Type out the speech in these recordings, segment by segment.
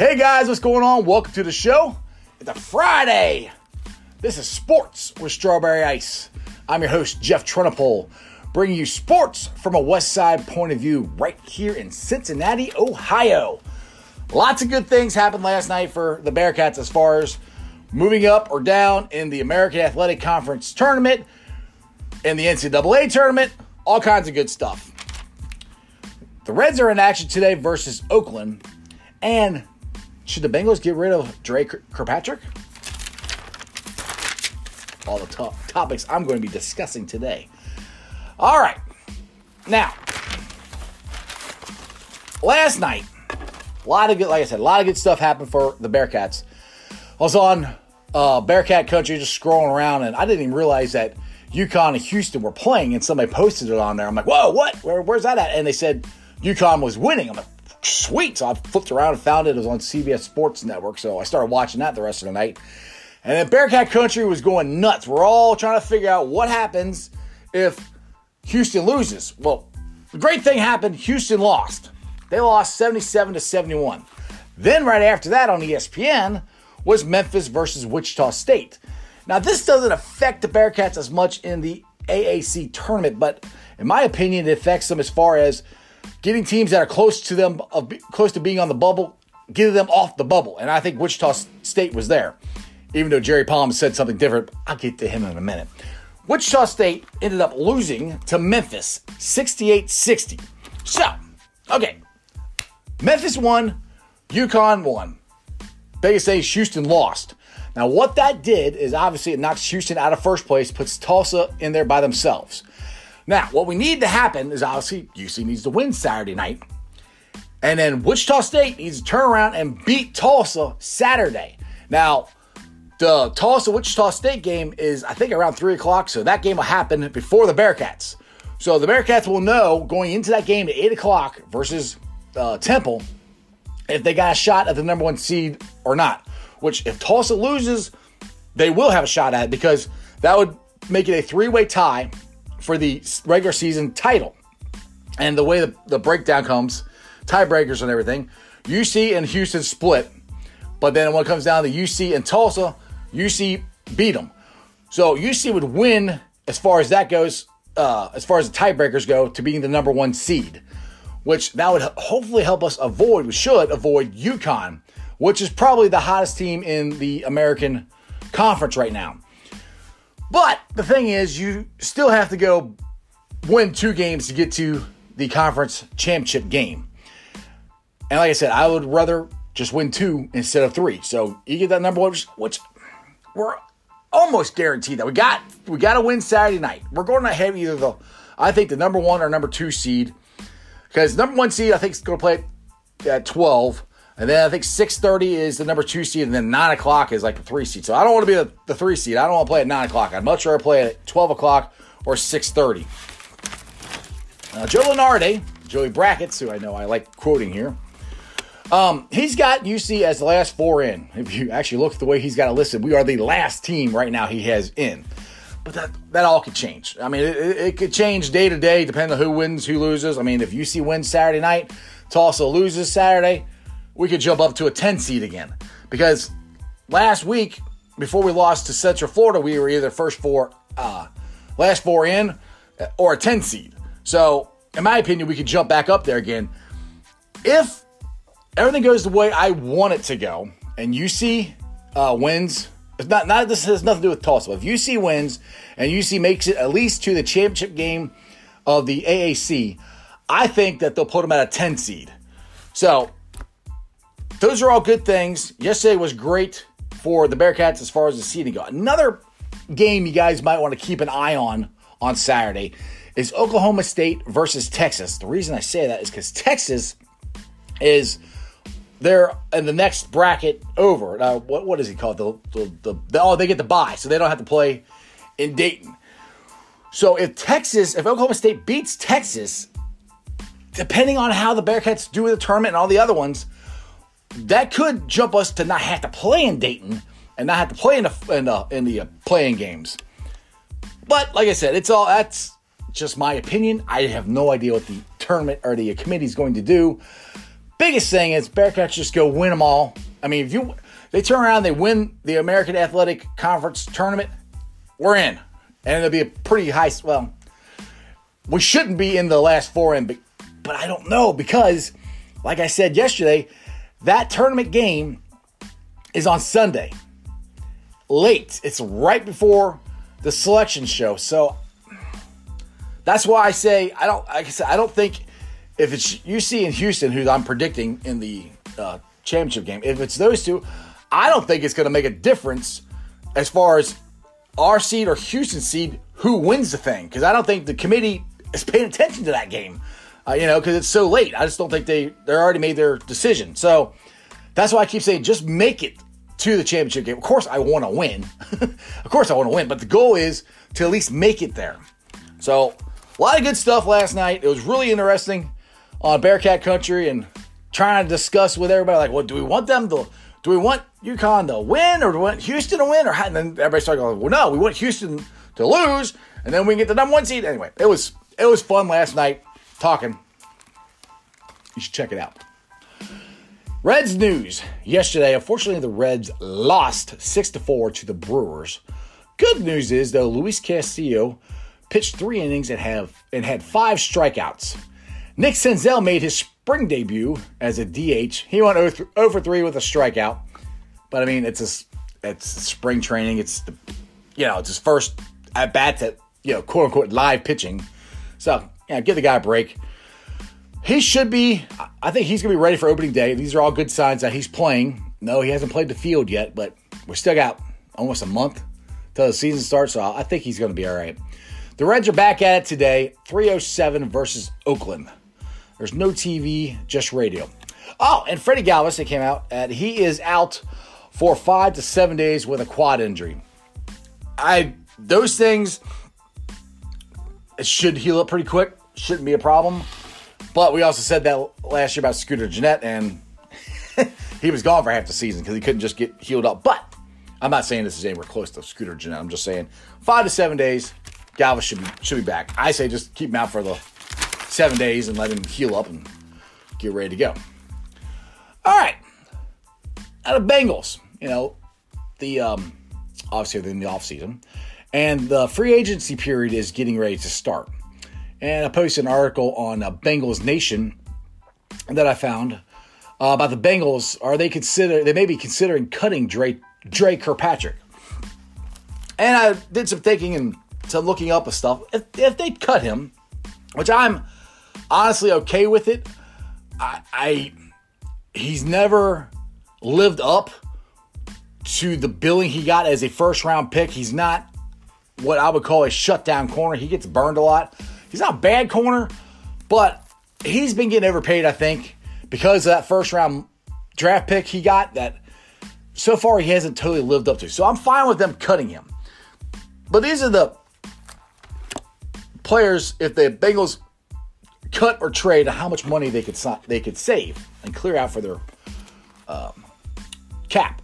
Hey guys, what's going on? Welcome to the show. It's a Friday. This is Sports with Strawberry Ice. I'm your host, Jeff Trunapole, bringing you sports from a West Side point of view right here in Cincinnati, Ohio. Lots of good things happened last night for the Bearcats as far as moving up or down in the American Athletic Conference tournament, in the NCAA tournament, all kinds of good stuff. The Reds are in action today versus Oakland, and should the Bengals get rid of Dre Kirkpatrick? All the to- topics I'm going to be discussing today. All right. Now, last night, a lot of good, like I said, a lot of good stuff happened for the Bearcats. I was on uh, Bearcat Country just scrolling around, and I didn't even realize that UConn and Houston were playing, and somebody posted it on there. I'm like, whoa, what? Where, where's that at? And they said UConn was winning. I'm like, sweet. So I flipped around and found it. It was on CBS Sports Network. So I started watching that the rest of the night. And then Bearcat Country was going nuts. We're all trying to figure out what happens if Houston loses. Well, the great thing happened Houston lost. They lost 77 to 71. Then, right after that on ESPN, was Memphis versus Wichita State. Now, this doesn't affect the Bearcats as much in the AAC tournament, but in my opinion, it affects them as far as getting teams that are close to them, close to being on the bubble, getting them off the bubble. And I think Wichita State was there, even though Jerry Palm said something different. I'll get to him in a minute. Wichita State ended up losing to Memphis 68 60. So, okay. Memphis won, UConn won. Vegas say Houston lost. Now, what that did is obviously it knocks Houston out of first place, puts Tulsa in there by themselves. Now, what we need to happen is obviously UC needs to win Saturday night. And then Wichita State needs to turn around and beat Tulsa Saturday. Now, the Tulsa Wichita State game is, I think, around 3 o'clock, so that game will happen before the Bearcats. So the Bearcats will know going into that game at 8 o'clock versus uh, Temple if they got a shot at the number one seed or not. Which, if Tulsa loses, they will have a shot at it because that would make it a three way tie for the regular season title. And the way the, the breakdown comes, tiebreakers and everything, UC and Houston split. But then when it comes down to UC and Tulsa, UC beat them. So UC would win as far as that goes, uh, as far as the tiebreakers go, to being the number one seed, which that would hopefully help us avoid, we should avoid UConn, which is probably the hottest team in the American Conference right now. But the thing is, you still have to go win two games to get to the conference championship game. And like I said, I would rather just win two instead of three. So you get that number one, which we're almost guaranteed that we got. We got to win Saturday night. We're going to have either the, I think the number one or number two seed, because number one seed I think is going to play at twelve. And then I think 6.30 is the number two seed, and then 9 o'clock is like the three seed. So I don't want to be the, the three seed. I don't want to play at 9 o'clock. I'd much rather play at 12 o'clock or 6.30. Uh, Joe Lunardi, Joey Brackets, who I know I like quoting here, um, he's got UC as the last four in. If you actually look at the way he's got it listed, we are the last team right now he has in. But that, that all could change. I mean, it, it could change day to day depending on who wins, who loses. I mean, if UC wins Saturday night, Tulsa loses Saturday, we could jump up to a 10 seed again. Because last week, before we lost to Central Florida, we were either first four, uh, last four in, or a 10 seed. So, in my opinion, we could jump back up there again. If everything goes the way I want it to go, and UC uh, wins, it's not, not this has nothing to do with Tulsa. If UC wins and UC makes it at least to the championship game of the AAC, I think that they'll put them at a 10 seed. So those are all good things. Yesterday was great for the Bearcats as far as the seeding go. Another game you guys might want to keep an eye on on Saturday is Oklahoma State versus Texas. The reason I say that is because Texas is they're in the next bracket over. Now, what what is he called? The, the, the, the oh they get the bye, so they don't have to play in Dayton. So if Texas, if Oklahoma State beats Texas, depending on how the Bearcats do with the tournament and all the other ones, that could jump us to not have to play in Dayton and not have to play in the in the, in the uh, play-in games. But like I said, it's all that's just my opinion. I have no idea what the tournament or the committee is going to do. biggest thing is Bearcats just go win them all. I mean, if you they turn around, they win the American Athletic Conference tournament, we're in, and it'll be a pretty high. Well, we shouldn't be in the last four in, but, but I don't know because, like I said yesterday, that tournament game is on Sunday, late. It's right before the selection show, so that's why I say I don't. Like I said, I don't think if it's UC and Houston, who I'm predicting in the uh, championship game, if it's those two, I don't think it's going to make a difference as far as our seed or Houston seed who wins the thing because I don't think the committee is paying attention to that game. Uh, you know, because it's so late. I just don't think they they already made their decision. So that's why I keep saying just make it to the championship game. Of course, I want to win. of course, I want to win, but the goal is to at least make it there. So a lot of good stuff last night. It was really interesting on Bearcat Country and trying to discuss with everybody like, what do we want them to? Do we want UConn to win or do we want Houston to win? Or how? and then everybody started going, well, no, we want Houston to lose, and then we can get the number one seed. Anyway, it was it was fun last night talking. You should check it out. Reds news yesterday. Unfortunately, the Reds lost six to four to the Brewers. Good news is though, Luis Castillo pitched three innings and have and had five strikeouts. Nick Senzel made his spring debut as a DH. He went oh over 3 with a strikeout. But I mean, it's a, it's spring training. It's the, you know, it's his first at bat at you know, quote unquote live pitching. So, yeah, give the guy a break. He should be I think he's going to be ready for opening day. These are all good signs that he's playing. No, he hasn't played the field yet, but we're still got almost a month till the season starts, so I think he's going to be all right. The Reds are back at it today, 307 versus Oakland. There's no TV, just radio. Oh, and Freddie Galvis, it came out, and he is out for five to seven days with a quad injury. I those things should heal up pretty quick. Shouldn't be a problem. But we also said that last year about Scooter Gennett, and he was gone for half the season because he couldn't just get healed up. But I'm not saying this is anywhere close to Scooter Gennett. I'm just saying five to seven days, Galvis should be should be back. I say just keep him out for the seven days and let him heal up and get ready to go. All right. Out of Bengals, you know, the um, obviously they're in the off season, and the free agency period is getting ready to start. And I posted an article on uh, Bengals Nation that I found uh, about the Bengals. Are they consider they may be considering cutting Dre Dre Kirkpatrick? And I did some thinking and some looking up of stuff. If, if they cut him, which I'm honestly okay with it. I, I he's never lived up to the billing he got as a first round pick. He's not what I would call a shutdown corner. He gets burned a lot. He's not a bad corner, but he's been getting overpaid, I think, because of that first round draft pick he got that so far he hasn't totally lived up to. So I'm fine with them cutting him. But these are the players, if the Bengals cut or trade how much money they could they could save and clear out for their um, cap.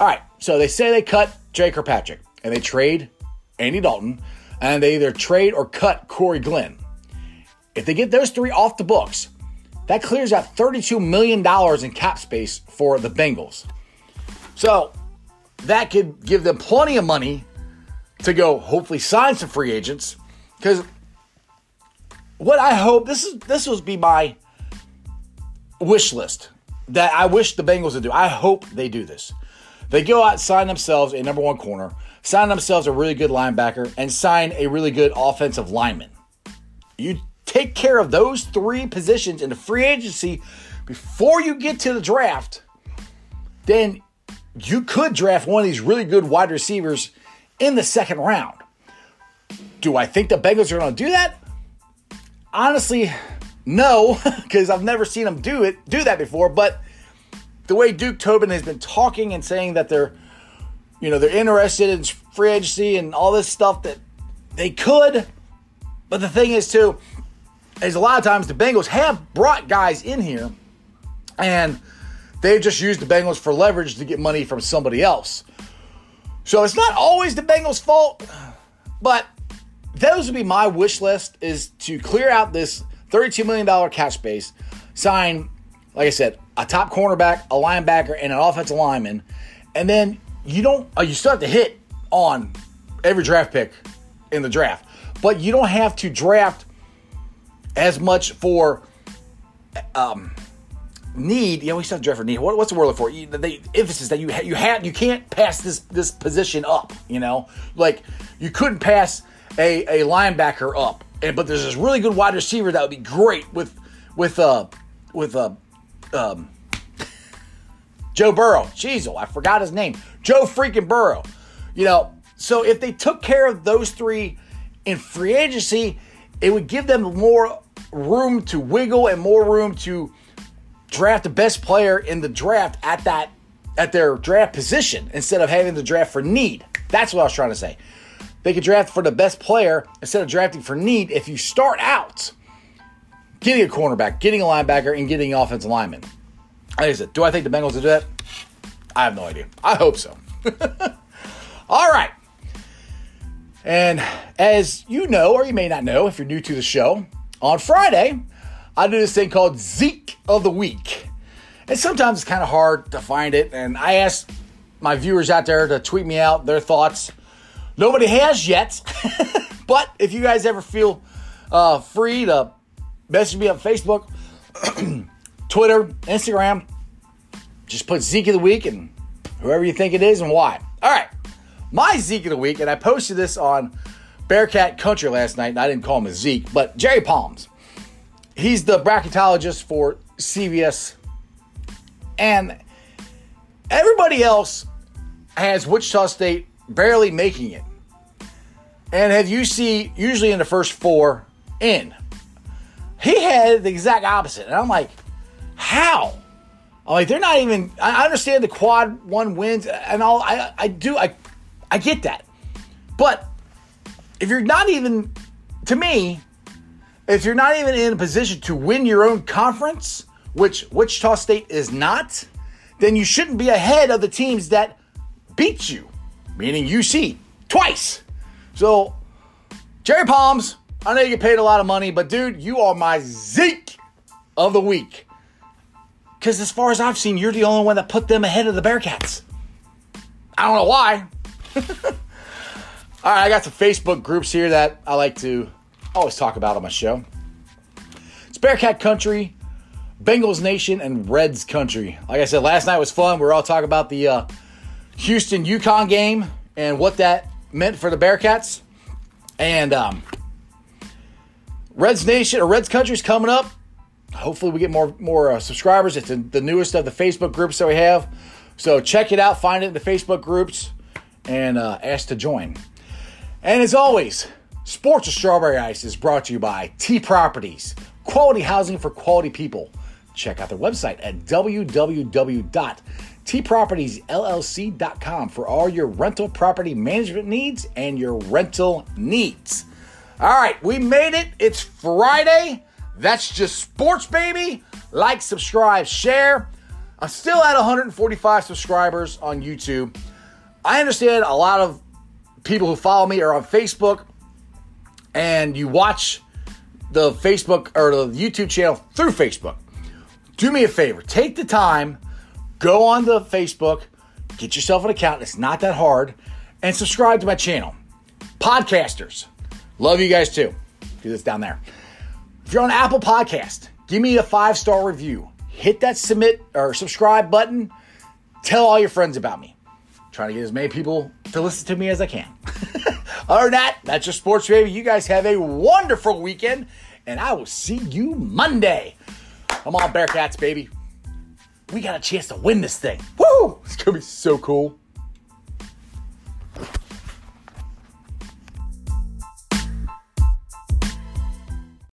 All right, so they say they cut Jake Kirkpatrick and they trade Andy Dalton, and they either trade or cut Cordy Glenn. If they get those three off the books, that clears out $32 million in cap space for the Bengals. So that could give them plenty of money to go hopefully sign some free agents because what I hope this is this will be my wish list that I wish the Bengals would do. I hope they do this. They go out, sign themselves a number one corner, sign themselves a really good linebacker, and sign a really good offensive lineman. You take care of those three positions in the free agency before you get to the draft, then you could draft one of these really good wide receivers in the second round. Do I think the Bengals are going to do that? honestly, no, because I've never seen them do it, do that before. But the way Duke Tobin has been talking and saying that they're, you know, they're interested in free agency and all this stuff that they could. But the thing is, too, is a lot of times the Bengals have brought guys in here and they've just used the Bengals for leverage to get money from somebody else. So it's not always the Bengals' fault, but those would be my wish list is to clear out this $32 million cap space, sign like I said, a top cornerback, a linebacker, and an offensive lineman, and then you don't. Uh, you still have to hit on every draft pick in the draft, but you don't have to draft as much for um, need. Yeah, we still have to draft for need. What, what's the word for? You, the emphasis that you ha- you have you can't pass this this position up. You know, like you couldn't pass a, a linebacker up, and but there's this really good wide receiver that would be great with with uh with uh um Joe Burrow. Jeez, oh, I forgot his name. Joe freaking Burrow. You know, so if they took care of those three in free agency, it would give them more room to wiggle and more room to draft the best player in the draft at that at their draft position instead of having to draft for need. That's what I was trying to say. They could draft for the best player instead of drafting for need if you start out getting a cornerback, getting a linebacker, and getting an offensive lineman. I said, do I think the Bengals will do that? I have no idea. I hope so. All right. And as you know, or you may not know if you're new to the show, on Friday, I do this thing called Zeke of the Week. And sometimes it's kind of hard to find it. And I asked my viewers out there to tweet me out their thoughts. Nobody has yet. but if you guys ever feel uh, free to message me on Facebook, Twitter, Instagram, just put Zeke of the Week and whoever you think it is and why. All right my Zeke of the week, and I posted this on Bearcat Country last night, and I didn't call him a Zeke, but Jerry Palms. He's the bracketologist for CBS, and everybody else has Wichita State barely making it. And have you see usually in the first four in. He had the exact opposite. And I'm like, how? I'm like, they're not even I understand the quad one wins and all I I do I I get that. But if you're not even, to me, if you're not even in a position to win your own conference, which Wichita State is not, then you shouldn't be ahead of the teams that beat you, meaning UC, twice. So, Jerry Palms, I know you get paid a lot of money, but dude, you are my Zeke of the week. Because as far as I've seen, you're the only one that put them ahead of the Bearcats. I don't know why. All right, I got some Facebook groups here that I like to always talk about on my show. It's Bearcat Country, Bengals Nation, and Reds Country. Like I said, last night was fun. We were all talking about the uh, Houston UConn game and what that meant for the Bearcats. And um, Reds Nation or Reds Country is coming up. Hopefully, we get more more uh, subscribers. It's the newest of the Facebook groups that we have. So check it out. Find it in the Facebook groups and uh, ask to join. And as always, Sports of Strawberry Ice is brought to you by T Properties, quality housing for quality people. Check out their website at www.tpropertiesllc.com for all your rental property management needs and your rental needs. All right, we made it. It's Friday. That's just sports, baby. Like, subscribe, share. I'm still at 145 subscribers on YouTube. I understand a lot of people who follow me are on Facebook and you watch the Facebook or the YouTube channel through Facebook. Do me a favor, take the time, go on the Facebook, get yourself an account. It's not that hard, and subscribe to my channel. Podcasters, love you guys too. Do this down there. If you're on Apple Podcast, give me a five star review. Hit that submit or subscribe button. Tell all your friends about me trying to get as many people to listen to me as I can. Other than that, that's your sports baby. You guys have a wonderful weekend, and I will see you Monday. Come on, Bearcats, baby. We got a chance to win this thing. Woo! It's gonna be so cool.